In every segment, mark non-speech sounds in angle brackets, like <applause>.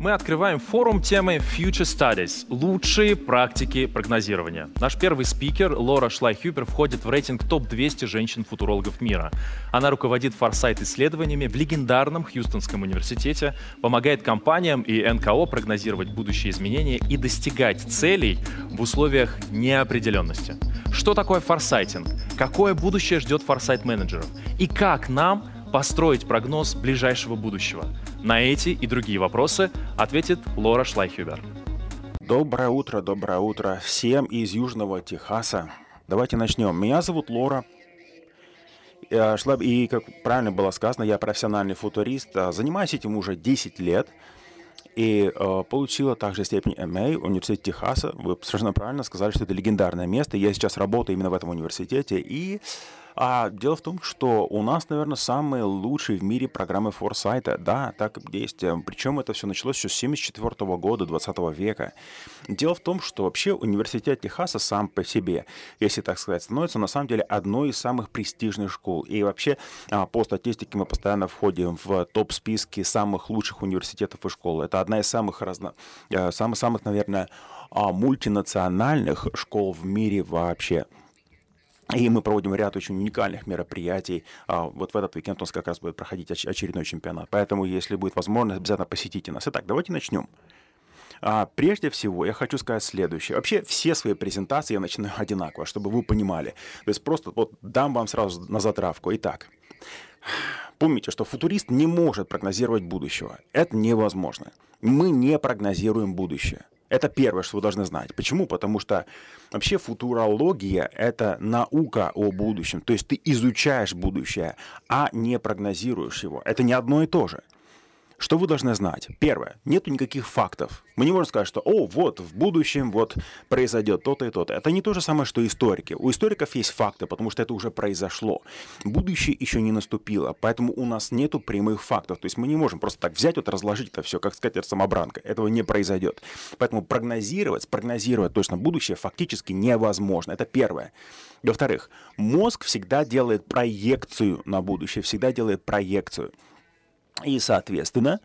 Мы открываем форум темы Future Studies – лучшие практики прогнозирования. Наш первый спикер, Лора Шлайхюпер, входит в рейтинг топ-200 женщин-футурологов мира. Она руководит форсайт-исследованиями в легендарном Хьюстонском университете, помогает компаниям и НКО прогнозировать будущие изменения и достигать целей в условиях неопределенности. Что такое форсайтинг? Какое будущее ждет форсайт-менеджеров? И как нам построить прогноз ближайшего будущего? На эти и другие вопросы ответит Лора Шлайхюбер. Доброе утро, доброе утро всем из Южного Техаса. Давайте начнем. Меня зовут Лора. И, как правильно было сказано, я профессиональный футурист. Занимаюсь этим уже 10 лет. И э, получила также степень MA в университете Техаса. Вы совершенно правильно сказали, что это легендарное место. Я сейчас работаю именно в этом университете. И а дело в том, что у нас, наверное, самые лучшие в мире программы форсайта. Да, так есть. Причем это все началось еще с 74 года 20 века. Дело в том, что вообще университет Техаса сам по себе, если так сказать, становится на самом деле одной из самых престижных школ. И вообще а, по статистике мы постоянно входим в топ-списки самых лучших университетов и школ. Это одна из самых, разно... Э, самых, самых наверное, а, мультинациональных школ в мире вообще. И мы проводим ряд очень уникальных мероприятий. А, вот в этот уикенд у нас как раз будет проходить очередной чемпионат. Поэтому, если будет возможность, обязательно посетите нас. Итак, давайте начнем. А, прежде всего, я хочу сказать следующее. Вообще, все свои презентации я начинаю <laughs> одинаково, чтобы вы понимали. То есть просто вот дам вам сразу на затравку. Итак, помните, что футурист не может прогнозировать будущего. Это невозможно. Мы не прогнозируем будущее. Это первое, что вы должны знать. Почему? Потому что вообще футурология — это наука о будущем. То есть ты изучаешь будущее, а не прогнозируешь его. Это не одно и то же. Что вы должны знать? Первое. Нету никаких фактов. Мы не можем сказать, что, о, вот, в будущем вот произойдет то-то и то-то. Это не то же самое, что историки. У историков есть факты, потому что это уже произошло. Будущее еще не наступило, поэтому у нас нету прямых фактов. То есть мы не можем просто так взять, вот разложить это все, как сказать, самобранка. Этого не произойдет. Поэтому прогнозировать, спрогнозировать точно будущее фактически невозможно. Это первое. Во-вторых, мозг всегда делает проекцию на будущее, всегда делает проекцию. И, соответственно,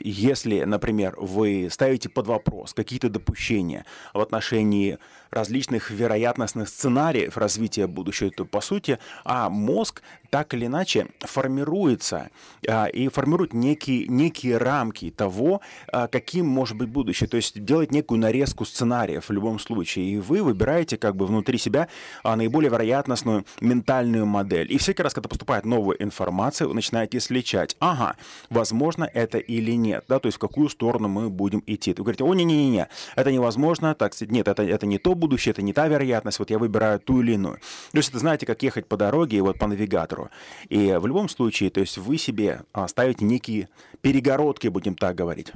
если, например, вы ставите под вопрос какие-то допущения в отношении различных вероятностных сценариев развития будущего, то, по сути, а мозг так или иначе формируется а, и формирует некие, некие рамки того, а, каким может быть будущее. То есть делает некую нарезку сценариев в любом случае. И вы выбираете как бы внутри себя наиболее вероятностную ментальную модель. И всякий раз, когда поступает новая информация, вы начинаете сличать. Ага, возможно, это это или нет, да, то есть в какую сторону мы будем идти. Вы говорите, о, не-не-не, это невозможно, так нет, это, это не то будущее, это не та вероятность, вот я выбираю ту или иную. То есть это знаете, как ехать по дороге, вот по навигатору. И в любом случае, то есть вы себе а, ставите некие перегородки, будем так говорить.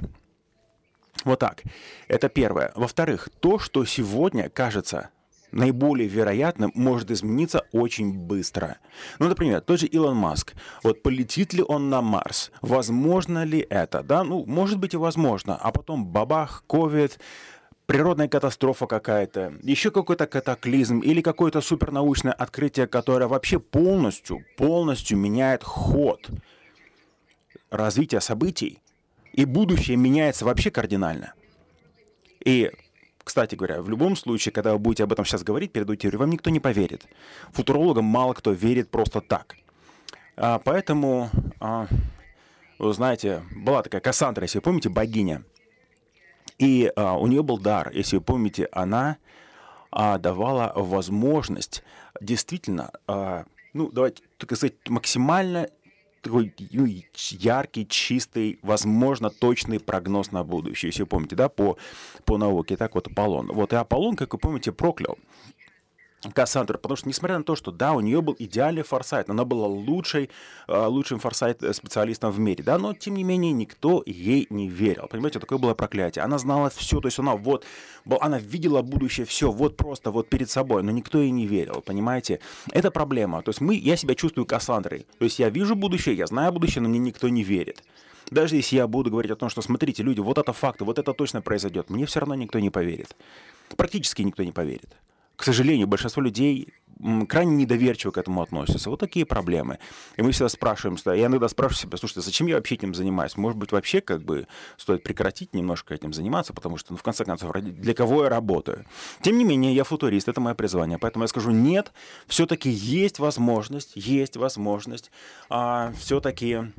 Вот так. Это первое. Во-вторых, то, что сегодня кажется наиболее вероятным, может измениться очень быстро. Ну, например, тот же Илон Маск. Вот полетит ли он на Марс? Возможно ли это? Да, ну, может быть и возможно. А потом бабах, ковид, природная катастрофа какая-то, еще какой-то катаклизм или какое-то супернаучное открытие, которое вообще полностью, полностью меняет ход развития событий, и будущее меняется вообще кардинально. И кстати говоря, в любом случае, когда вы будете об этом сейчас говорить перед аудиторией, вам никто не поверит. Футурологам мало кто верит просто так. А, поэтому, а, вы знаете, была такая Кассандра, если вы помните, богиня. И а, у нее был дар, если вы помните, она а, давала возможность действительно, а, ну, давайте так сказать, максимально такой ну, яркий, чистый, возможно, точный прогноз на будущее. Если вы помните, да, по, по науке, так вот Аполлон. Вот и Аполлон, как вы помните, проклял Кассандру, потому что, несмотря на то, что, да, у нее был идеальный форсайт, она была лучшей, э, лучшим форсайт-специалистом в мире, да, но, тем не менее, никто ей не верил, понимаете, такое было проклятие. Она знала все, то есть она вот, она видела будущее все, вот просто, вот перед собой, но никто ей не верил, понимаете. Это проблема, то есть мы, я себя чувствую Кассандрой, то есть я вижу будущее, я знаю будущее, но мне никто не верит. Даже если я буду говорить о том, что, смотрите, люди, вот это факты, вот это точно произойдет, мне все равно никто не поверит. Практически никто не поверит к сожалению, большинство людей крайне недоверчиво к этому относятся. Вот такие проблемы. И мы всегда спрашиваем, я иногда спрашиваю себя, слушайте, зачем я вообще этим занимаюсь? Может быть, вообще как бы стоит прекратить немножко этим заниматься, потому что, ну, в конце концов, для кого я работаю? Тем не менее, я футурист, это мое призвание. Поэтому я скажу, нет, все-таки есть возможность, есть возможность а, все-таки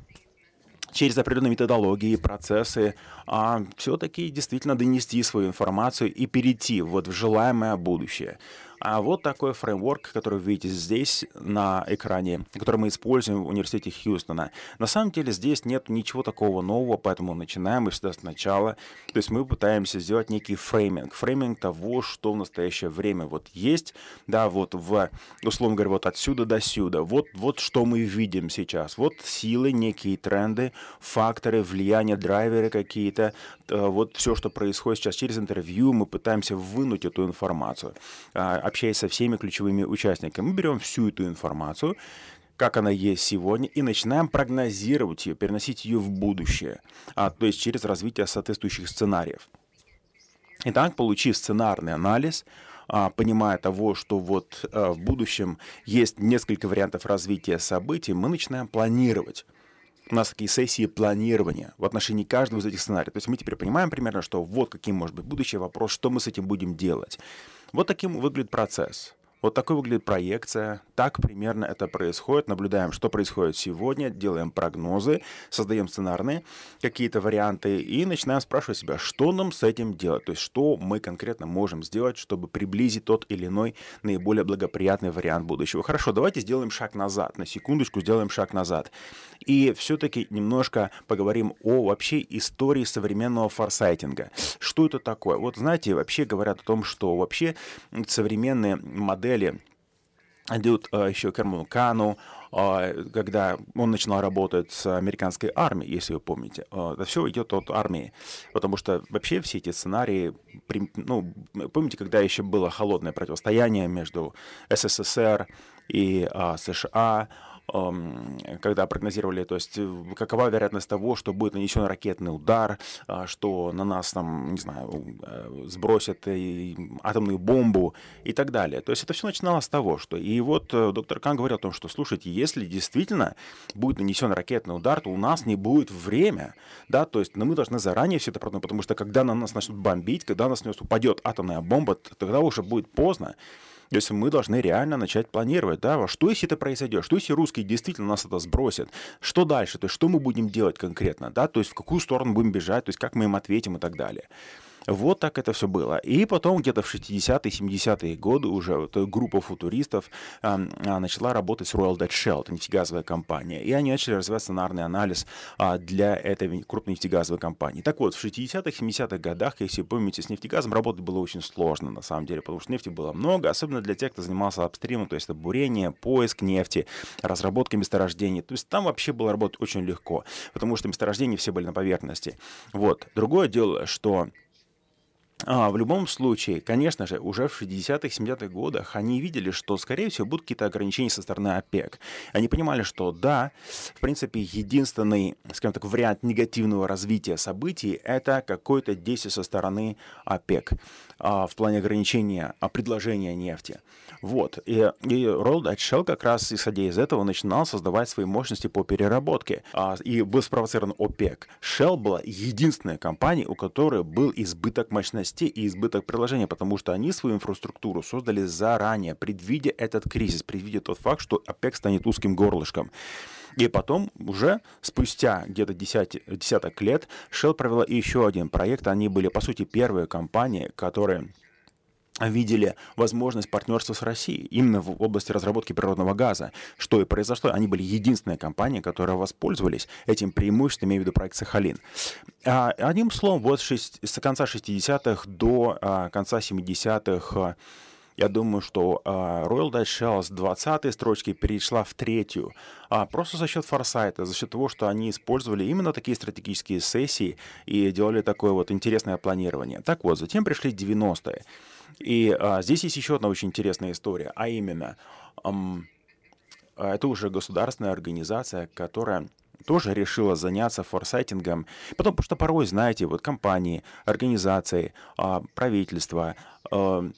через определенные методологии, процессы, а все-таки действительно донести свою информацию и перейти вот в желаемое будущее. А вот такой фреймворк, который вы видите здесь на экране, который мы используем в университете Хьюстона. На самом деле здесь нет ничего такого нового, поэтому начинаем мы всегда сначала. То есть мы пытаемся сделать некий фрейминг. Фрейминг того, что в настоящее время вот есть, да, вот в, условно говоря, вот отсюда до сюда. Вот, вот что мы видим сейчас. Вот силы, некие тренды, факторы, влияния, драйверы какие-то. Э, вот все, что происходит сейчас через интервью, мы пытаемся вынуть эту информацию а, общаясь со всеми ключевыми участниками. Мы берем всю эту информацию, как она есть сегодня, и начинаем прогнозировать ее, переносить ее в будущее, а, то есть через развитие соответствующих сценариев. Итак, получив сценарный анализ, а, понимая того, что вот а, в будущем есть несколько вариантов развития событий, мы начинаем планировать. У нас такие сессии планирования в отношении каждого из этих сценариев. То есть мы теперь понимаем примерно, что вот каким может быть будущее вопрос, что мы с этим будем делать. Вот таким выглядит процесс. Вот такой выглядит проекция. Так примерно это происходит. Наблюдаем, что происходит сегодня, делаем прогнозы, создаем сценарные какие-то варианты и начинаем спрашивать себя, что нам с этим делать. То есть, что мы конкретно можем сделать, чтобы приблизить тот или иной наиболее благоприятный вариант будущего. Хорошо, давайте сделаем шаг назад. На секундочку сделаем шаг назад. И все-таки немножко поговорим о вообще истории современного форсайтинга. Что это такое? Вот знаете, вообще говорят о том, что вообще современные модели идут э, еще к Кану, э, когда он начинал работать с американской армией, если вы помните. Э, это все идет от армии, потому что вообще все эти сценарии, ну, помните, когда еще было холодное противостояние между СССР и США, когда прогнозировали, то есть э, какова вероятность того, что будет нанесен ракетный удар, а, что на нас там, не знаю, э, сбросят атомную бомбу и так далее. То есть это все начиналось с того, что... И вот э, доктор Кан говорил о том, что, слушайте, если действительно будет нанесен ракетный удар, то у нас не будет время, да, то есть но мы должны заранее все это продумать, потому что когда на нас начнут бомбить, когда на нас упадет атомная бомба, тогда уже будет поздно. Есть мы должны реально начать планировать, да, во что если это произойдет, что если русские действительно нас это сбросят, что дальше, то есть что мы будем делать конкретно, да, то есть в какую сторону будем бежать, то есть как мы им ответим и так далее. Вот так это все было. И потом где-то в 60-е, 70-е годы уже вот группа футуристов а, а, начала работать с Royal Dutch Shell, нефтегазовая компания, и они начали развивать сценарный анализ а, для этой крупной нефтегазовой компании. Так вот, в 60-х, 70-х годах, если вы помните, с нефтегазом работать было очень сложно, на самом деле, потому что нефти было много, особенно для тех, кто занимался апстримом, то есть это бурение, поиск нефти, разработка месторождений. То есть там вообще было работать очень легко, потому что месторождения все были на поверхности. Вот. Другое дело, что а, в любом случае, конечно же, уже в 60-х, 70-х годах они видели, что, скорее всего, будут какие-то ограничения со стороны ОПЕК. Они понимали, что да, в принципе, единственный, скажем так, вариант негативного развития событий – это какое-то действие со стороны ОПЕК а, в плане ограничения а, предложения нефти. Вот. И, и Royal Dutch Shell как раз, исходя из этого, начинал создавать свои мощности по переработке. А, и был спровоцирован ОПЕК. Shell была единственная компания, у которой был избыток мощностей и избыток приложения, потому что они свою инфраструктуру создали заранее, предвидя этот кризис, предвидя тот факт, что ОПЕК станет узким горлышком. И потом, уже спустя где-то десяток лет, Shell провела еще один проект. Они были, по сути, первые компании, которые видели возможность партнерства с Россией именно в области разработки природного газа. Что и произошло. Они были единственная компания, которая воспользовались этим преимуществом, имею в виду проект «Сахалин». А, одним словом, вот с конца 60-х до а, конца 70-х Я думаю, что Royal Dutch Shell с 20 строчки перешла в третью, а, просто за счет форсайта, за счет того, что они использовали именно такие стратегические сессии и делали такое вот интересное планирование. Так вот, затем пришли 90-е. И а, здесь есть еще одна очень интересная история, а именно, эм, это уже государственная организация, которая тоже решила заняться форсайтингом, потому что порой, знаете, вот компании, организации, а, правительства, а,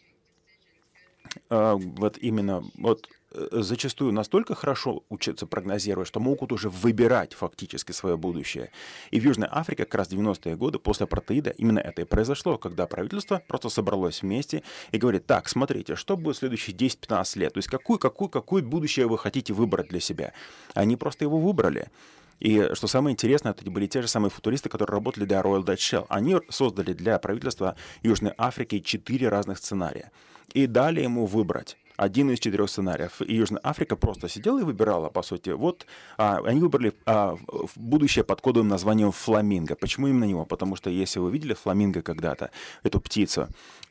а, вот именно вот зачастую настолько хорошо учатся прогнозировать, что могут уже выбирать фактически свое будущее. И в Южной Африке как раз 90-е годы после апартеида именно это и произошло, когда правительство просто собралось вместе и говорит, так, смотрите, что будет в следующие 10-15 лет, то есть какую, какую, какое будущее вы хотите выбрать для себя. Они просто его выбрали. И что самое интересное, это были те же самые футуристы, которые работали для Royal Dutch Shell. Они создали для правительства Южной Африки четыре разных сценария. И дали ему выбрать один из четырех сценариев. И Южная Африка просто сидела и выбирала, по сути. Вот а, они выбрали а, будущее под кодовым названием фламинго. Почему именно него? Потому что если вы видели фламинго когда-то, эту птицу,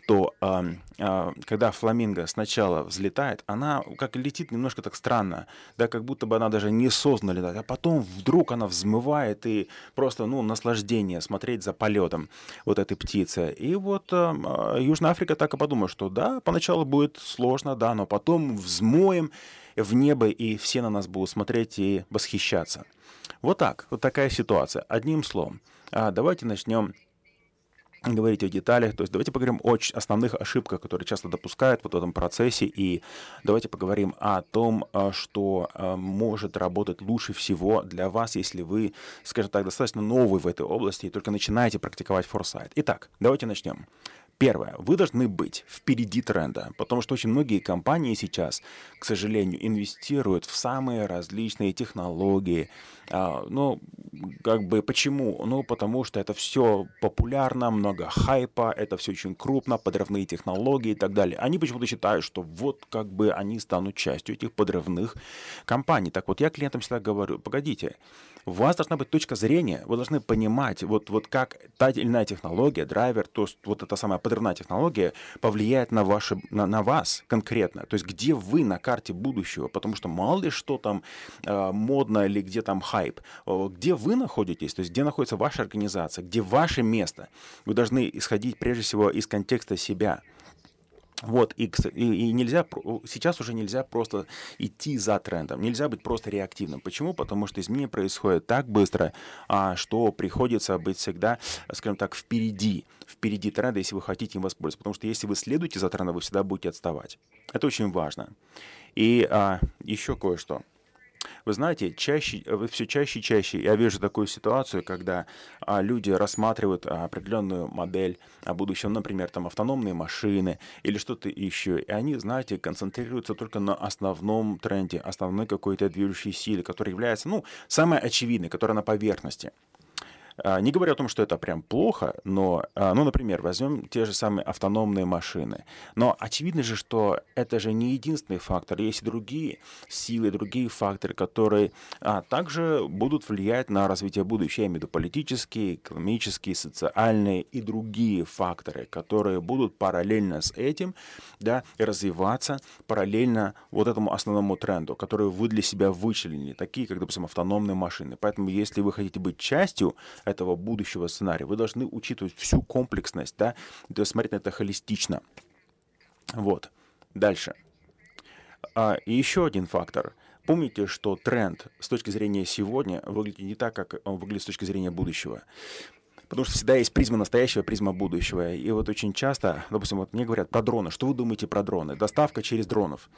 то а, а, когда фламинго сначала взлетает, она как летит немножко так странно, да, как будто бы она даже не создана летать, а потом вдруг она взмывает и просто, ну, наслаждение смотреть за полетом вот этой птицы. И вот а, Южная Африка так и подумала, что да, поначалу будет сложно, да, но потом взмоем в небо, и все на нас будут смотреть и восхищаться. Вот так, вот такая ситуация. Одним словом, а, давайте начнем говорить о деталях. То есть давайте поговорим о основных ошибках, которые часто допускают вот в этом процессе, и давайте поговорим о том, а, что а, может работать лучше всего для вас, если вы, скажем так, достаточно новый в этой области и только начинаете практиковать форсайт. Итак, давайте начнем. Первое. Вы должны быть впереди тренда, потому что очень многие компании сейчас, к сожалению, инвестируют в самые различные технологии. А, ну, как бы почему? Ну, потому что это все популярно, много хайпа, это все очень крупно, подрывные технологии и так далее. Они почему-то считают, что вот как бы они станут частью этих подрывных компаний. Так вот, я клиентам всегда говорю, погодите, у вас должна быть точка зрения, вы должны понимать, вот, вот как та или иная технология, драйвер, то есть вот эта самая подрывная технология повлияет на, ваши, на, на вас конкретно. То есть где вы на карте будущего, потому что мало ли что там э, модно или где там хайп, где вы находитесь, то есть где находится ваша организация, где ваше место. Вы должны исходить прежде всего из контекста себя. Вот, и, и, и нельзя, сейчас уже нельзя просто идти за трендом, нельзя быть просто реактивным. Почему? Потому что изменения происходят так быстро, а, что приходится быть всегда, скажем так, впереди, впереди тренда, если вы хотите им воспользоваться. Потому что если вы следуете за трендом, вы всегда будете отставать. Это очень важно. И а, еще кое-что. Вы знаете, чаще, э, все чаще и чаще я вижу такую ситуацию, когда а, люди рассматривают а, определенную модель о будущем, например, там автономные машины или что-то еще, и они, знаете, концентрируются только на основном тренде, основной какой-то движущей силе, которая является, ну, самой очевидной, которая на поверхности. А, не говоря о том, что это прям плохо, но, а, ну, например, возьмем те же самые автономные машины. Но очевидно же, что это же не единственный фактор. Есть и другие силы, другие факторы, которые а, также будут влиять на развитие будущего. Я имею в виду политические, экономические, социальные и другие факторы, которые будут параллельно с этим да, развиваться, параллельно вот этому основному тренду, который вы для себя вычленили, такие как, допустим, автономные машины. Поэтому, если вы хотите быть частью этого будущего сценария. Вы должны учитывать всю комплексность, да, смотреть на это холистично. Вот. Дальше. А, и еще один фактор. Помните, что тренд с точки зрения сегодня выглядит не так, как он выглядит с точки зрения будущего. Потому что всегда есть призма настоящего, призма будущего. И вот очень часто, допустим, вот мне говорят про дроны. Что вы думаете про дроны? Доставка через дронов.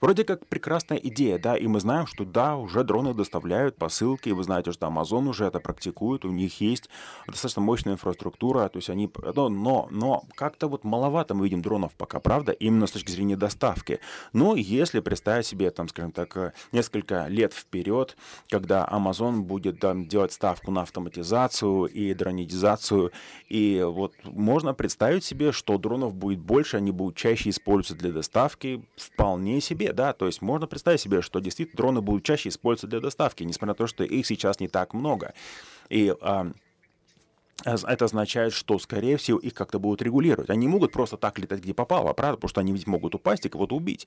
Вроде как прекрасная идея, да, и мы знаем, что да, уже дроны доставляют посылки, вы знаете, что Amazon уже это практикует, у них есть достаточно мощная инфраструктура, то есть они, но, но, но как-то вот маловато мы видим дронов пока, правда, именно с точки зрения доставки. Но если представить себе, там, скажем так, несколько лет вперед, когда Amazon будет там, делать ставку на автоматизацию и дронизацию, и вот можно представить себе, что дронов будет больше, они будут чаще использоваться для доставки, вполне себе, да, то есть можно представить себе, что действительно дроны будут чаще использоваться для доставки, несмотря на то, что их сейчас не так много. И а, это означает, что, скорее всего, их как-то будут регулировать. Они могут просто так летать, где попало, правда? Потому что они ведь могут упасть и кого-то убить.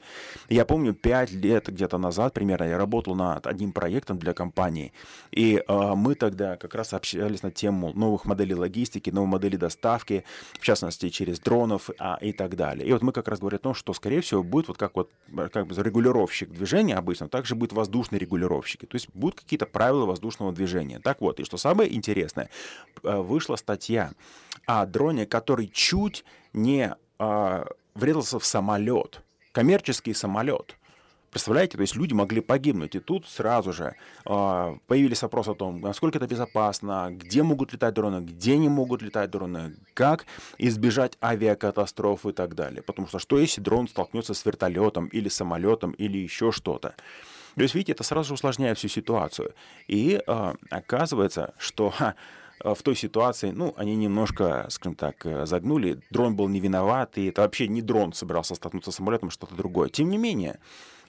Я помню, пять лет где-то назад примерно я работал над одним проектом для компании, и э, мы тогда как раз общались на тему новых моделей логистики, новых моделей доставки, в частности, через дронов а, и так далее. И вот мы как раз говорим о том, что, скорее всего, будет вот как вот как бы регулировщик движения обычно, также будет воздушный регулировщик. То есть будут какие-то правила воздушного движения. Так вот, и что самое интересное, вы вышла статья о дроне, который чуть не э, врезался в самолет, коммерческий самолет. Представляете, то есть люди могли погибнуть. И тут сразу же э, появились вопросы о том, насколько это безопасно, где могут летать дроны, где не могут летать дроны, как избежать авиакатастроф и так далее. Потому что что если дрон столкнется с вертолетом или самолетом или еще что-то? То есть, видите, это сразу же усложняет всю ситуацию. И э, оказывается, что ха, в той ситуации, ну, они немножко, скажем так, э, загнули. Дрон был не виноват, и это вообще не дрон собирался столкнуться с самолетом, что-то другое. Тем не менее,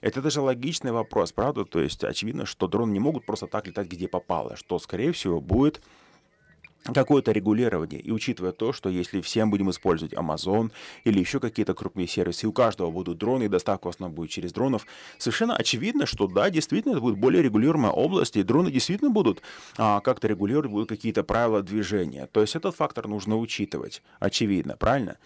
это даже логичный вопрос, правда? То есть очевидно, что дроны не могут просто так летать, где попало, что, скорее всего, будет какое-то регулирование. И учитывая то, что если всем будем использовать Amazon или еще какие-то крупные сервисы, и у каждого будут дроны, и доставка в основном будет через дронов, совершенно очевидно, что да, действительно, это будет более регулируемая область, и дроны действительно будут а, как-то регулировать, будут какие-то правила движения. То есть этот фактор нужно учитывать, очевидно, правильно?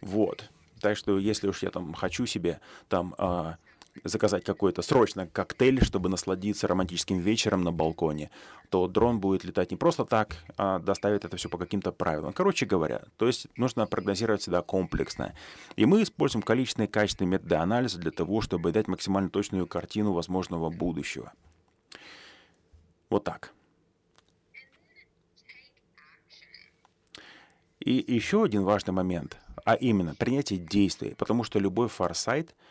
Вот. Так что если уж я там хочу себе там а, заказать какой-то срочно коктейль, чтобы насладиться романтическим вечером на балконе, то дрон будет летать не просто так, а доставит это все по каким-то правилам. Короче говоря, то есть нужно прогнозировать всегда комплексно. И мы используем количественные и качественные методы анализа для того, чтобы дать максимально точную картину возможного будущего. Вот так. И еще один важный момент, а именно принятие действий, потому что любой форсайт —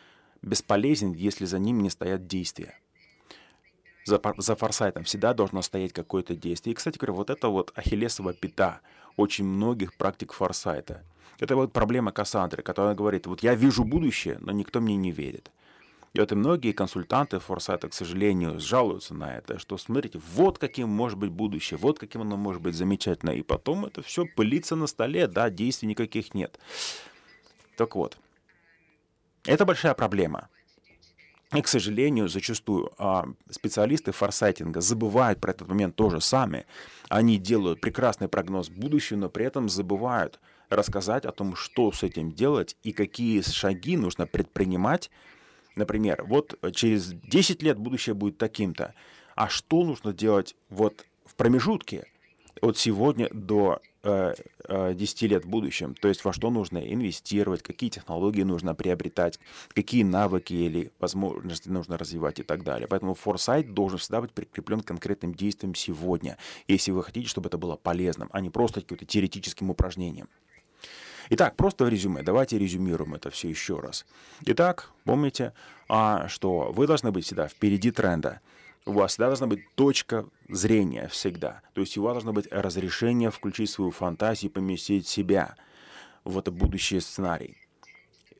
бесполезен, если за ним не стоят действия. За, за форсайтом всегда должно стоять какое-то действие. И, кстати говоря, вот это вот ахиллесова пята очень многих практик форсайта. Это вот проблема Кассандры, которая говорит, вот я вижу будущее, но никто мне не верит. И вот и многие консультанты форсайта, к сожалению, жалуются на это, что смотрите, вот каким может быть будущее, вот каким оно может быть замечательно. И потом это все пылится на столе, да, действий никаких нет. Так вот, это большая проблема. И, к сожалению, зачастую а, специалисты форсайтинга забывают про этот момент тоже сами. Они делают прекрасный прогноз будущего, но при этом забывают рассказать о том, что с этим делать и какие шаги нужно предпринимать. Например, вот через 10 лет будущее будет таким-то. А что нужно делать вот в промежутке от сегодня до 10 э, э, лет в будущем. То есть во что нужно инвестировать, какие технологии нужно приобретать, какие навыки или возможности нужно развивать и так далее. Поэтому форсайт должен всегда быть прикреплен к конкретным действиям сегодня, если вы хотите, чтобы это было полезным, а не просто каким-то теоретическим упражнением. Итак, просто в резюме. Давайте резюмируем это все еще раз. Итак, помните, а, что вы должны быть всегда впереди тренда у вас всегда должна быть точка зрения всегда. То есть у вас должно быть разрешение включить свою фантазию поместить себя в это будущий сценарий.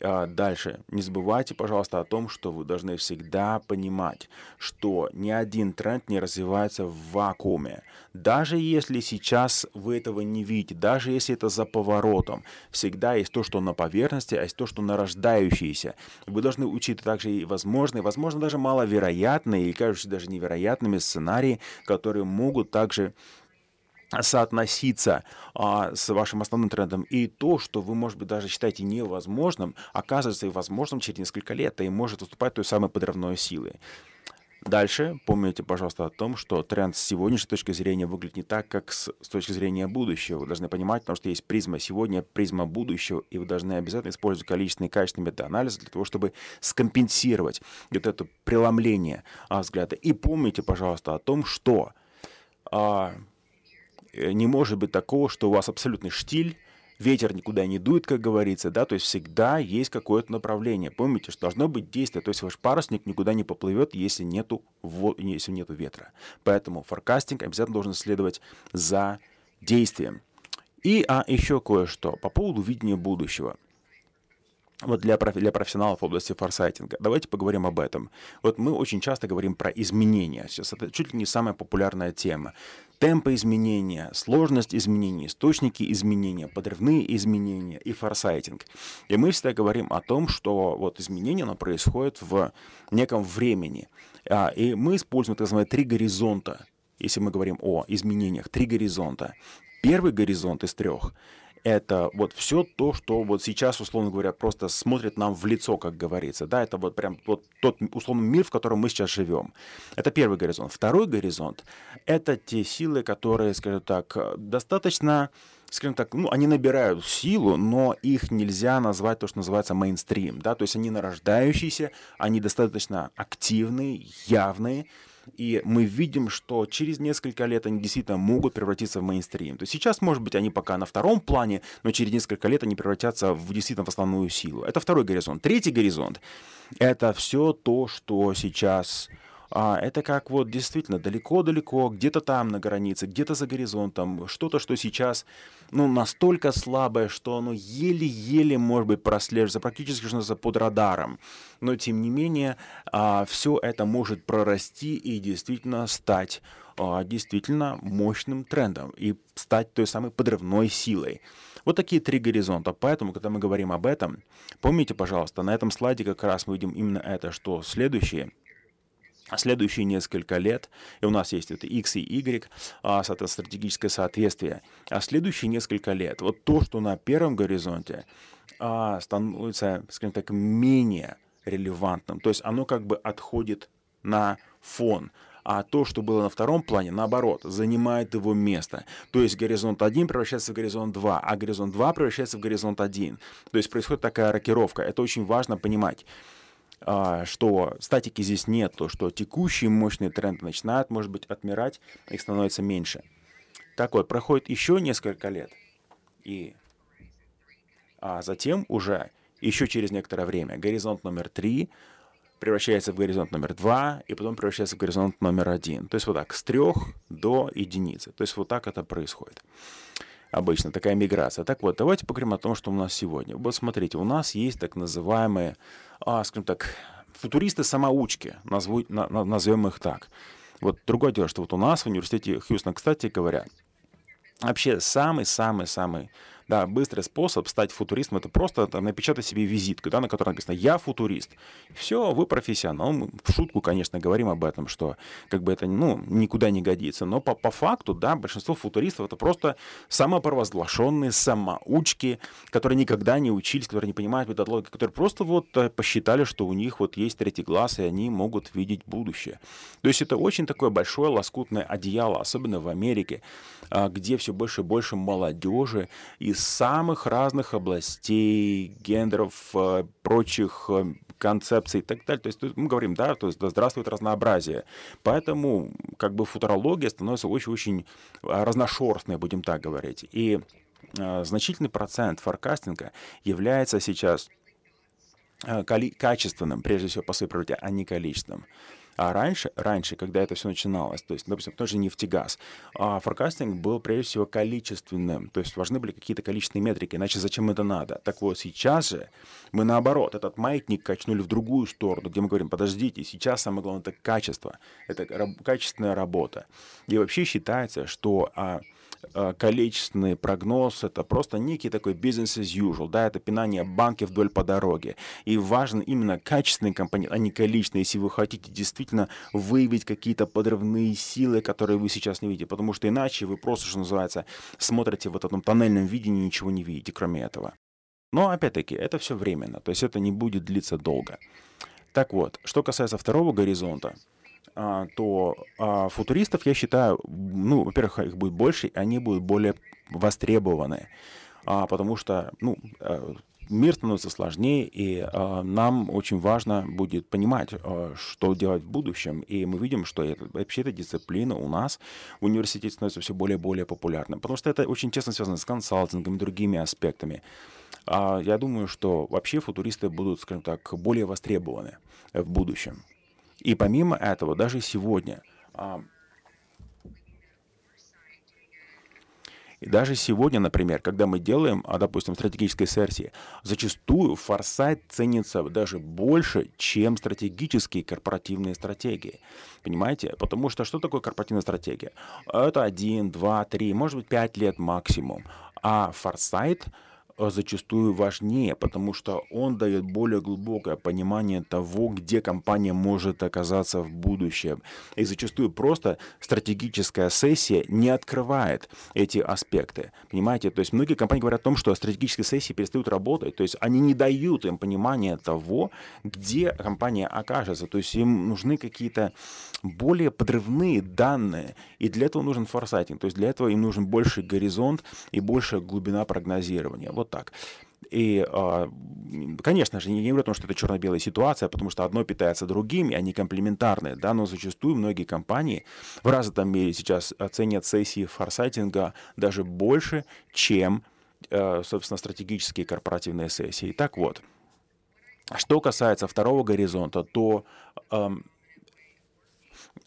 А, дальше. Не забывайте, пожалуйста, о том, что вы должны всегда понимать, что ни один тренд не развивается в вакууме. Даже если сейчас вы этого не видите, даже если это за поворотом, всегда есть то, что на поверхности, а есть то, что нарождающееся. Вы должны учить также и возможные, возможно, даже маловероятные, или кажущиеся даже невероятными сценарии, которые могут также соотноситься а, с вашим основным трендом, и то, что вы, может быть, даже считаете невозможным, оказывается и возможным через несколько лет, и может уступать той самой подрывной силы. Дальше помните, пожалуйста, о том, что тренд с сегодняшней точки зрения выглядит не так, как с, с точки зрения будущего. Вы должны понимать, потому что есть призма сегодня, призма будущего, и вы должны обязательно использовать количественные и качественные методы анализа для того, чтобы скомпенсировать вот это преломление а, взгляда. И помните, пожалуйста, о том, что а, не может быть такого, что у вас абсолютный штиль, ветер никуда не дует, как говорится, да, то есть всегда есть какое-то направление. Помните, что должно быть действие, то есть ваш парусник никуда не поплывет, если нету, если нету ветра. Поэтому форкастинг обязательно должен следовать за действием. И а, еще кое-что по поводу видения будущего. Вот для, для профессионалов в области форсайтинга. Давайте поговорим об этом. Вот мы очень часто говорим про изменения. Сейчас это чуть ли не самая популярная тема. Темпы изменения, сложность изменений, источники изменения, подрывные изменения и форсайтинг. И мы всегда говорим о том, что вот изменение оно происходит в неком времени. А, и мы используем так называемые три горизонта, если мы говорим о изменениях, три горизонта. Первый горизонт из трех это вот все то, что вот сейчас, условно говоря, просто смотрит нам в лицо, как говорится, да, это вот прям вот тот условный мир, в котором мы сейчас живем. Это первый горизонт. Второй горизонт — это те силы, которые, скажем так, достаточно скажем так, ну, они набирают силу, но их нельзя назвать то, что называется мейнстрим, да, то есть они нарождающиеся, они достаточно активные, явные, и мы видим, что через несколько лет они действительно могут превратиться в мейнстрим. То есть сейчас, может быть, они пока на втором плане, но через несколько лет они превратятся в действительно в основную силу. Это второй горизонт. Третий горизонт — это все то, что сейчас а, это как вот действительно далеко-далеко, где-то там на границе, где-то за горизонтом, что-то, что сейчас ну, настолько слабое, что оно еле-еле, может быть, прослеживается, практически что под радаром. Но, тем не менее, а, все это может прорасти и действительно стать а, действительно мощным трендом и стать той самой подрывной силой. Вот такие три горизонта. Поэтому, когда мы говорим об этом, помните, пожалуйста, на этом слайде как раз мы видим именно это, что следующие – следующие несколько лет, и у нас есть это X и Y, а, это стратегическое соответствие, а следующие несколько лет, вот то, что на первом горизонте а, становится, скажем так, менее релевантным, то есть оно как бы отходит на фон, а то, что было на втором плане, наоборот, занимает его место. То есть горизонт 1 превращается в горизонт 2, а горизонт 2 превращается в горизонт 1. То есть происходит такая рокировка. Это очень важно понимать. А, что статики здесь нет, то что текущие мощные тренды начинают, может быть, отмирать, их становится меньше. Так вот, проходит еще несколько лет, и а затем уже еще через некоторое время горизонт номер три превращается в горизонт номер два, и потом превращается в горизонт номер один. То есть вот так, с трех до единицы. То есть вот так это происходит обычно, такая миграция. Так вот, давайте поговорим о том, что у нас сегодня. Вот смотрите, у нас есть так называемые, а, скажем так, футуристы-самоучки, назову, на, назовем их так. Вот другое дело, что вот у нас в университете Хьюстона, кстати говоря, вообще самый-самый-самый да, быстрый способ стать футуристом это просто там, напечатать себе визитку, да, на которой написано «Я футурист». Все, вы профессионал. Мы в шутку, конечно, говорим об этом, что как бы это ну, никуда не годится. Но по, по факту, да, большинство футуристов это просто самопровозглашенные самоучки, которые никогда не учились, которые не понимают методологии, которые просто вот э, посчитали, что у них вот есть третий глаз, и они могут видеть будущее. То есть это очень такое большое лоскутное одеяло, особенно в Америке, а, где все больше и больше молодежи и из самых разных областей, гендеров, э, прочих э, концепций и так далее. То есть мы говорим, да, то есть да здравствует разнообразие. Поэтому как бы футурология становится очень-очень э, разношерстной, будем так говорить. И значительный процент форкастинга является сейчас качественным, прежде всего, по своей природе, а не количественным. А раньше, раньше, когда это все начиналось, то есть, допустим, тоже нефтегаз, а форкастинг был прежде всего количественным, то есть важны были какие-то количественные метрики, иначе зачем это надо? Так вот, сейчас же мы наоборот, этот маятник качнули в другую сторону, где мы говорим, подождите, сейчас самое главное это качество, это качественная работа. И вообще считается, что а, количественный прогноз, это просто некий такой business as usual, да, это пинание банки вдоль по дороге. И важен именно качественный компонент, а не количественный, если вы хотите действительно выявить какие-то подрывные силы, которые вы сейчас не видите, потому что иначе вы просто, что называется, смотрите в этом тоннельном видении и ничего не видите, кроме этого. Но, опять-таки, это все временно, то есть это не будет длиться долго. Так вот, что касается второго горизонта, то а, футуристов, я считаю, ну, во-первых, их будет больше, и они будут более востребованы, а, потому что, ну, э, мир становится сложнее, и э, нам очень важно будет понимать, э, что делать в будущем. И мы видим, что это, вообще эта дисциплина у нас в университете становится все более и более популярной, потому что это очень тесно связано с консалтингом и другими аспектами. А я думаю, что вообще футуристы будут, скажем так, более востребованы в будущем. И помимо этого, даже сегодня, И даже сегодня, например, когда мы делаем, а, допустим, стратегической сессии, зачастую форсайт ценится даже больше, чем стратегические корпоративные стратегии. Понимаете? Потому что что такое корпоративная стратегия? Это один, два, три, может быть, пять лет максимум. А форсайт — зачастую важнее, потому что он дает более глубокое понимание того, где компания может оказаться в будущем. И зачастую просто стратегическая сессия не открывает эти аспекты. Понимаете? То есть многие компании говорят о том, что стратегические сессии перестают работать. То есть они не дают им понимания того, где компания окажется. То есть им нужны какие-то более подрывные данные. И для этого нужен форсайтинг. То есть для этого им нужен больше горизонт и большая глубина прогнозирования. Вот так. И, а, конечно же, не говорю о том, что это черно-белая ситуация, потому что одно питается другим, и они комплементарны, да, но зачастую многие компании в развитом мире сейчас оценят сессии форсайтинга даже больше, чем, э, собственно, стратегические корпоративные сессии. Так вот, что касается второго горизонта, то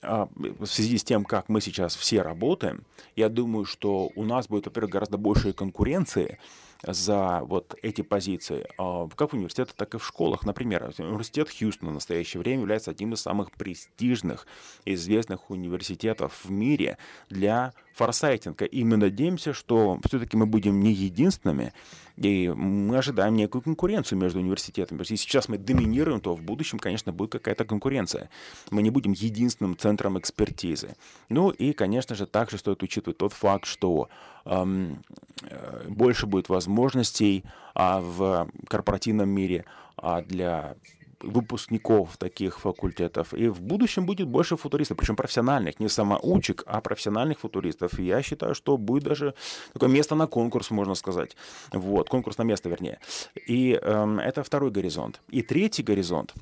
а, в связи с тем, как мы сейчас все работаем, я думаю, что у нас будет, во-первых, гораздо больше конкуренции, за вот эти позиции, а, как в университетах, так и в школах. Например, университет Хьюстона в настоящее время является одним из самых престижных известных университетов в мире для форсайтинга. И мы надеемся, что все-таки мы будем не единственными, и мы ожидаем некую конкуренцию между университетами. Если сейчас мы доминируем, то в будущем, конечно, будет какая-то конкуренция. Мы не будем единственным центром экспертизы. Ну и, конечно же, также стоит учитывать тот факт, что эм, больше будет возможностей а, в корпоративном мире а, для выпускников таких факультетов. И в будущем будет больше футуристов, причем профессиональных, не самоучек, а профессиональных футуристов. И я считаю, что будет даже такое место на конкурс, можно сказать. Вот, конкурс на место, вернее. И эм, это второй горизонт. И третий горизонт.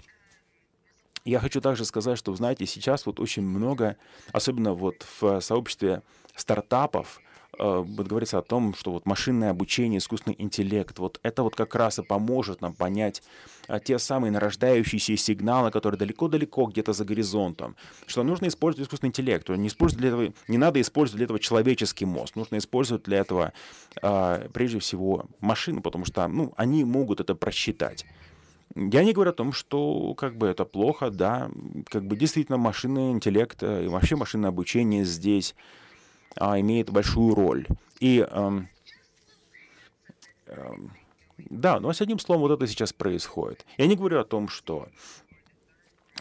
Я хочу также сказать, что, знаете, сейчас вот очень много, особенно вот в сообществе стартапов, Э, будет говориться о том, что вот машинное обучение, искусственный интеллект, вот это вот как раз и поможет нам понять а, те самые нарождающиеся сигналы, которые далеко-далеко где-то за горизонтом, что нужно использовать искусственный интеллект, не, использовать для этого, не надо использовать для этого человеческий мозг, нужно использовать для этого а, прежде всего машину, потому что ну, они могут это просчитать. Я не говорю о том, что как бы это плохо, да, как бы действительно машинный интеллект э, и вообще машинное обучение здесь а, имеет большую роль. И эм, эм, да, но с одним словом, вот это сейчас происходит. Я не говорю о том, что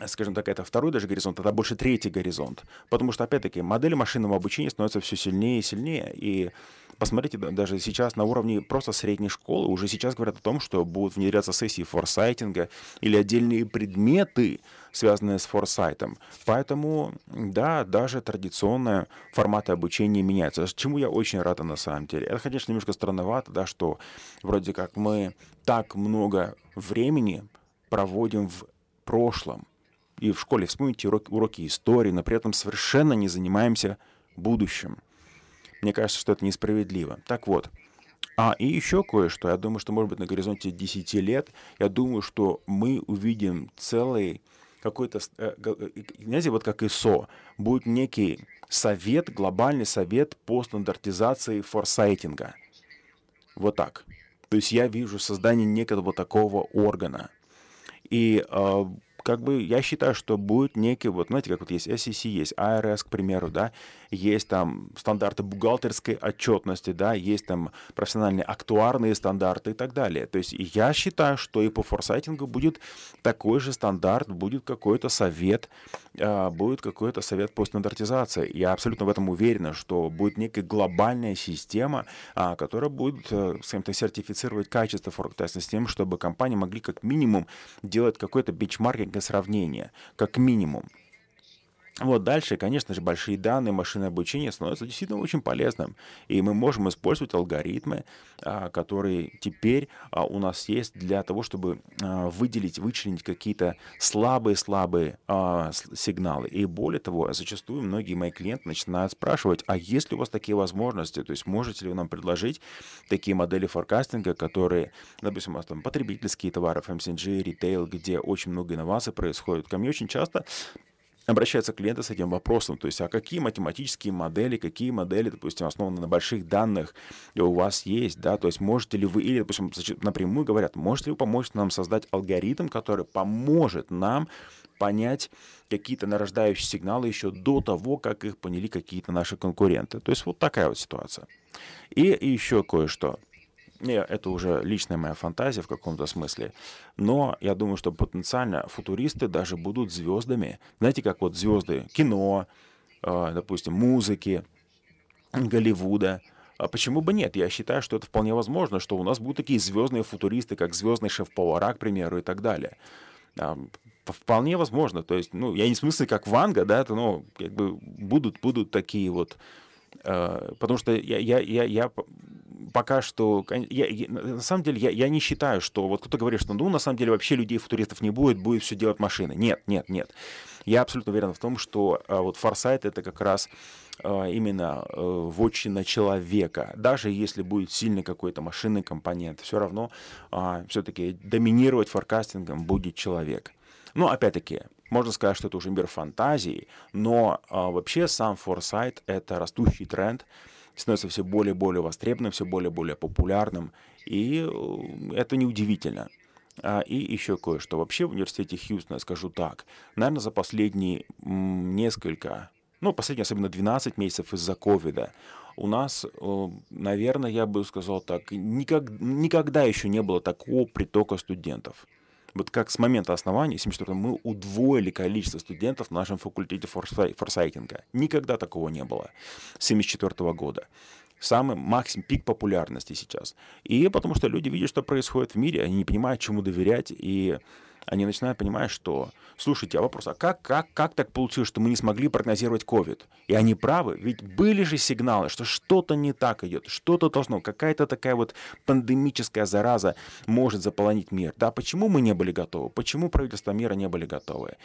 скажем так, это второй даже горизонт, это больше третий горизонт. Потому что, опять-таки, модели машинного обучения становятся все сильнее и сильнее. И посмотрите, даже сейчас на уровне просто средней школы уже сейчас говорят о том, что будут внедряться сессии форсайтинга или отдельные предметы, связанные с форсайтом. Поэтому, да, даже традиционные форматы обучения меняются. Чему я очень рад на самом деле. Это, конечно, немножко странновато, да, что вроде как мы так много времени проводим в прошлом, и в школе вспомните уроки, уроки истории, но при этом совершенно не занимаемся будущим. Мне кажется, что это несправедливо. Так вот, а, и еще кое-что. Я думаю, что, может быть, на горизонте 10 лет, я думаю, что мы увидим целый какой-то, э, э, знаете, вот как ИСО, будет некий совет, глобальный совет по стандартизации форсайтинга. Вот так. То есть я вижу создание некого такого органа. И э, как бы я считаю, что будет некий, вот знаете, как вот есть SEC, есть IRS, к примеру, да, есть там стандарты бухгалтерской отчетности, да, есть там профессиональные актуарные стандарты и так далее. То есть я считаю, что и по форсайтингу будет такой же стандарт, будет какой-то совет, а, будет какой-то совет по стандартизации. Я абсолютно в этом уверен, что будет некая глобальная система, а, которая будет, э, скажем так, сертифицировать качество форктеста с тем, чтобы компании могли как минимум делать какой-то бенчмаркинг для сравнения, как минимум. Вот дальше, конечно же, большие данные, машинное обучение становятся действительно очень полезным. И мы можем использовать алгоритмы, а, которые теперь а, у нас есть для того, чтобы а, выделить, вычленить какие-то слабые-слабые сигналы. И более того, зачастую многие мои клиенты начинают спрашивать, а есть ли у вас такие возможности? То есть можете ли вы нам предложить такие модели форкастинга, которые, допустим, у вас там потребительские товары, FMCG, ритейл, где очень много инноваций происходит. Ко мне очень часто обращаются клиенты с этим вопросом, то есть, а какие математические модели, какие модели, допустим, основаны на больших данных у вас есть, да, то есть можете ли вы, или, допустим, напрямую говорят, можете ли вы помочь нам создать алгоритм, который поможет нам понять какие-то нарождающие сигналы еще до того, как их поняли какие-то наши конкуренты. То есть вот такая вот ситуация. И еще кое-что. Не, это уже личная моя фантазия в каком-то смысле. Но я думаю, что потенциально футуристы даже будут звездами. Знаете, как вот звезды кино, э, допустим, музыки, Голливуда. А почему бы нет? Я считаю, что это вполне возможно, что у нас будут такие звездные футуристы, как звездный шеф-повара, к примеру, и так далее. А, вполне возможно. То есть, ну, я не в смысле как Ванга, да, это, ну, как бы будут, будут такие вот потому что я, я, я, я пока что, я, я, на самом деле, я, я не считаю, что вот кто-то говорит, что ну, на самом деле вообще людей-футуристов не будет, будет все делать машины. Нет, нет, нет. Я абсолютно уверен в том, что а, вот форсайт это как раз а, именно а, вотчина человека. Даже если будет сильный какой-то машинный компонент, все равно а, все-таки доминировать форкастингом будет человек. Но опять-таки, можно сказать, что это уже мир фантазии, но а, вообще сам форсайт — это растущий тренд, становится все более и более востребованным, все более и более популярным, и э, это неудивительно. А, и еще кое-что. Вообще в университете Хьюстона, скажу так, наверное, за последние несколько, ну, последние особенно 12 месяцев из-за ковида, у нас, э, наверное, я бы сказал так, никак, никогда еще не было такого притока студентов вот как с момента основания, 74 мы удвоили количество студентов в нашем факультете форсайтинга. Никогда такого не было с 74 года самый максимум, пик популярности сейчас. И потому что люди видят, что происходит в мире, они не понимают, чему доверять, и они начинают понимать, что, слушайте, а вопрос, а как, как, как так получилось, что мы не смогли прогнозировать COVID? И они правы, ведь были же сигналы, что что-то не так идет, что-то должно, какая-то такая вот пандемическая зараза может заполонить мир. Да, почему мы не были готовы? Почему правительства мира не были готовы?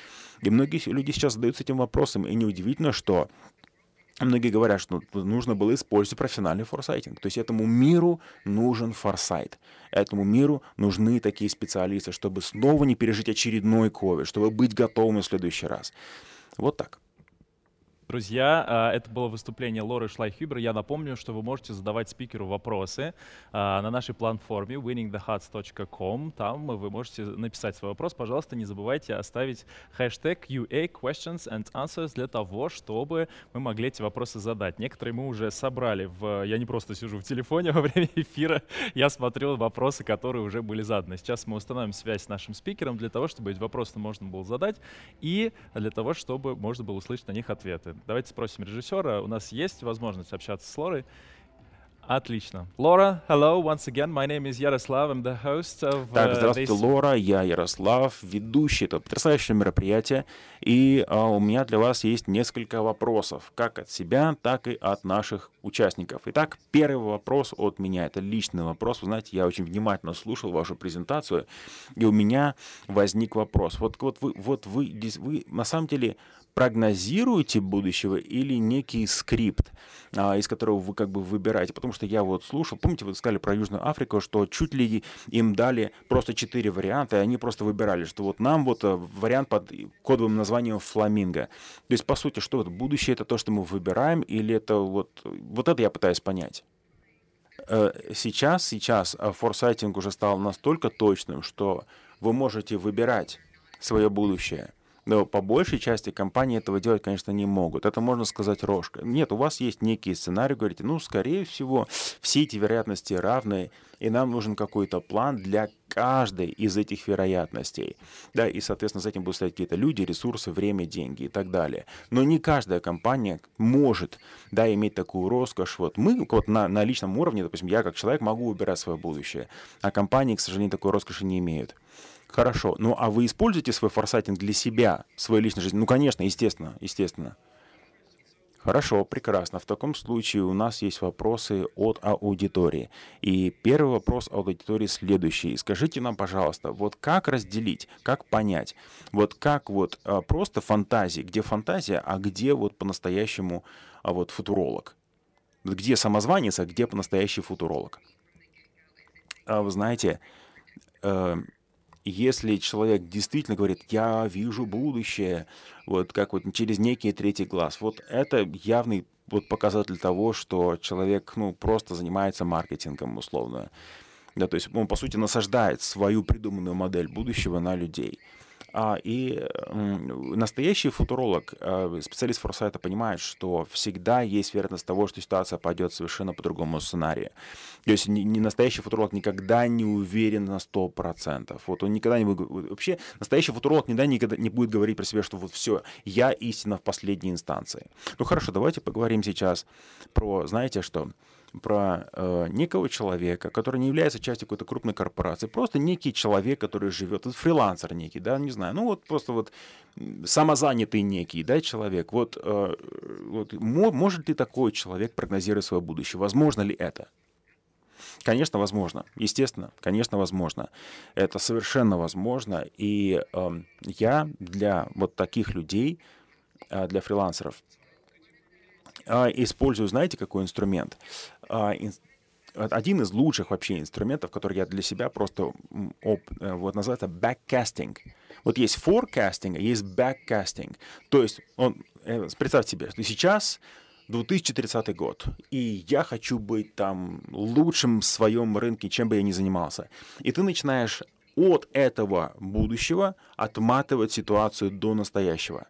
И многие люди сейчас задаются этим вопросом, и неудивительно, что Многие говорят, что нужно было использовать профессиональный форсайтинг. То есть этому миру нужен форсайт. Этому миру нужны такие специалисты, чтобы снова не пережить очередной ковид, чтобы быть готовым в следующий раз. Вот так. Друзья, а, это было выступление Лоры Шлайхюбер. Я напомню, что вы можете задавать спикеру вопросы а, на нашей платформе winningthehearts.com. Там вы можете написать свой вопрос. Пожалуйста, не забывайте оставить хэштег UA Questions and Answers для того, чтобы мы могли эти вопросы задать. Некоторые мы уже собрали. В... Я не просто сижу в телефоне <laughs> во время эфира, я смотрел вопросы, которые уже были заданы. Сейчас мы установим связь с нашим спикером для того, чтобы эти вопросы можно было задать и для того, чтобы можно было услышать на них ответы. Давайте спросим режиссера. У нас есть возможность общаться с Лорой. Отлично. Лора, hello once again. My name is Yaroslav. I'm the host of. Так, здравствуйте, this... Лора. Я Ярослав, ведущий этого потрясающего мероприятия. И а, у меня для вас есть несколько вопросов, как от себя, так и от наших участников. Итак, первый вопрос от меня. Это личный вопрос. Вы знаете, я очень внимательно слушал вашу презентацию, и у меня возник вопрос. Вот, вот вы, вот вы, вы на самом деле прогнозируете будущего или некий скрипт, а, из которого вы как бы выбираете? Потому что я вот слушал, помните, вы сказали про Южную Африку, что чуть ли им дали просто четыре варианта, и они просто выбирали, что вот нам вот э, вариант под кодовым названием фламинго. То есть, по сути, что это? Будущее это то, что мы выбираем, или это вот... Вот это я пытаюсь понять э, сейчас, сейчас э, форсайтинг уже стал настолько точным, что вы можете выбирать свое будущее. Но по большей части компании этого делать, конечно, не могут. Это можно сказать рожка. Нет, у вас есть некий сценарий, говорите, ну, скорее всего, все эти вероятности равны, и нам нужен какой-то план для каждой из этих вероятностей. Да, и, соответственно, за этим будут стоять какие-то люди, ресурсы, время, деньги и так далее. Но не каждая компания может, да, иметь такую роскошь. Вот мы вот на, на личном уровне, допустим, я как человек могу выбирать свое будущее, а компании, к сожалению, такой роскоши не имеют. Хорошо. Ну, а вы используете свой форсайтинг для себя, своей личной жизни? Ну, конечно, естественно, естественно. Хорошо, прекрасно. В таком случае у нас есть вопросы от аудитории. И первый вопрос от аудитории следующий. Скажите нам, пожалуйста, вот как разделить, как понять, вот как вот а, просто фантазии, где фантазия, а где вот по-настоящему а, вот футуролог? Где самозванец, а где по-настоящему футуролог? А вы знаете, э, если человек действительно говорит, я вижу будущее, вот как вот через некий третий глаз, вот это явный вот показатель того, что человек, ну, просто занимается маркетингом условно. Да, то есть он, по сути, насаждает свою придуманную модель будущего на людей. А, и настоящий футуролог, э, специалист форсайта понимает, что всегда есть вероятность того, что ситуация пойдет совершенно по другому сценарию. То есть не настоящий футуролог никогда не уверен на 100%. Вот он никогда не будет... Вообще, настоящий футуролог никогда, никогда не будет говорить про себя, что вот все, я истина в последней инстанции. Ну хорошо, давайте поговорим сейчас про, знаете что, про э, некого человека, который не является частью какой-то крупной корпорации, просто некий человек, который живет, вот фрилансер некий, да, не знаю, ну вот просто вот самозанятый некий, да, человек. Вот, э, вот может ли такой человек прогнозировать свое будущее? Возможно ли это? Конечно, возможно. Естественно, конечно, возможно. Это совершенно возможно. И э, я для вот таких людей, э, для фрилансеров, использую, знаете, какой инструмент? Э, один из лучших вообще инструментов, который я для себя просто оп, э, вот называется backcasting. Вот есть forecasting, а есть backcasting. То есть он, э, представьте себе, что сейчас 2030 год, и я хочу быть там лучшим в своем рынке, чем бы я ни занимался. И ты начинаешь от этого будущего отматывать ситуацию до настоящего.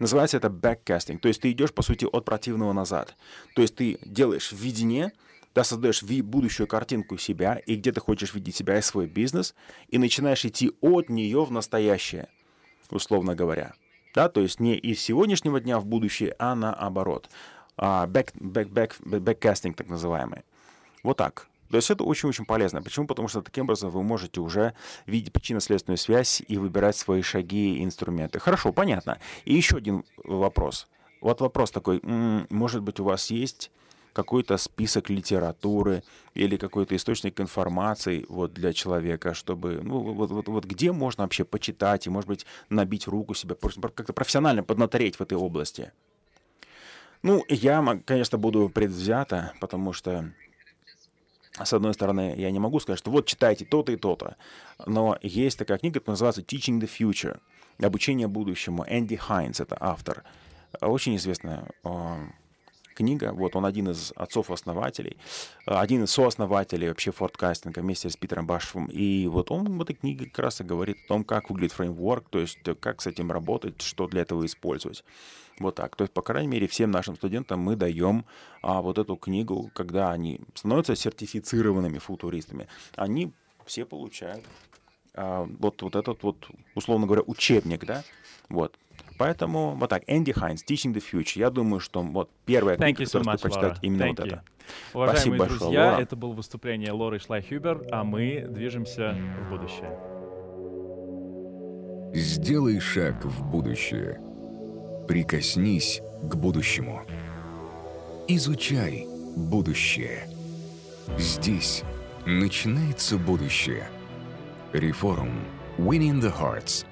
Называется это backcasting. То есть ты идешь, по сути, от противного назад. То есть ты делаешь видение, да, создаешь будущую картинку себя и где ты хочешь видеть себя и свой бизнес, и начинаешь идти от нее в настоящее, условно говоря. Да, то есть не из сегодняшнего дня в будущее, а наоборот. Back, back, back, backcasting так называемый. Вот так. То есть это очень-очень полезно. Почему? Потому что таким образом вы можете уже видеть причинно-следственную связь и выбирать свои шаги и инструменты. Хорошо, понятно. И еще один вопрос. Вот вопрос такой, может быть, у вас есть какой-то список литературы или какой-то источник информации вот для человека, чтобы, ну, вот, вот, вот где можно вообще почитать и, может быть, набить руку себе, как-то профессионально поднатореть в этой области? Ну, я, конечно, буду предвзято, потому что с одной стороны, я не могу сказать, что вот читайте то-то и то-то, но есть такая книга, которая называется Teaching the Future, обучение будущему. Энди Хайнс, это автор, очень известная книга. Вот он один из отцов-основателей, один из сооснователей вообще фордкастинга вместе с Питером Башевым. И вот он в этой книге как раз и говорит о том, как выглядит фреймворк, то есть как с этим работать, что для этого использовать. Вот так. То есть, по крайней мере, всем нашим студентам мы даем а, вот эту книгу, когда они становятся сертифицированными футуристами, они все получают а, вот, вот этот вот, условно говоря, учебник, да, вот. Поэтому вот так, Энди Хайнс, Teaching the Future. Я думаю, что вот первая книга, so которую стоит прочитать, именно Thank вот you. это. Уважаемые Спасибо друзья, большое, Лора. это было выступление Лоры Шлайхюбер, а мы движемся в будущее. Сделай шаг в будущее. Прикоснись к будущему. Изучай будущее. Здесь начинается будущее. Реформ. Winning the Hearts.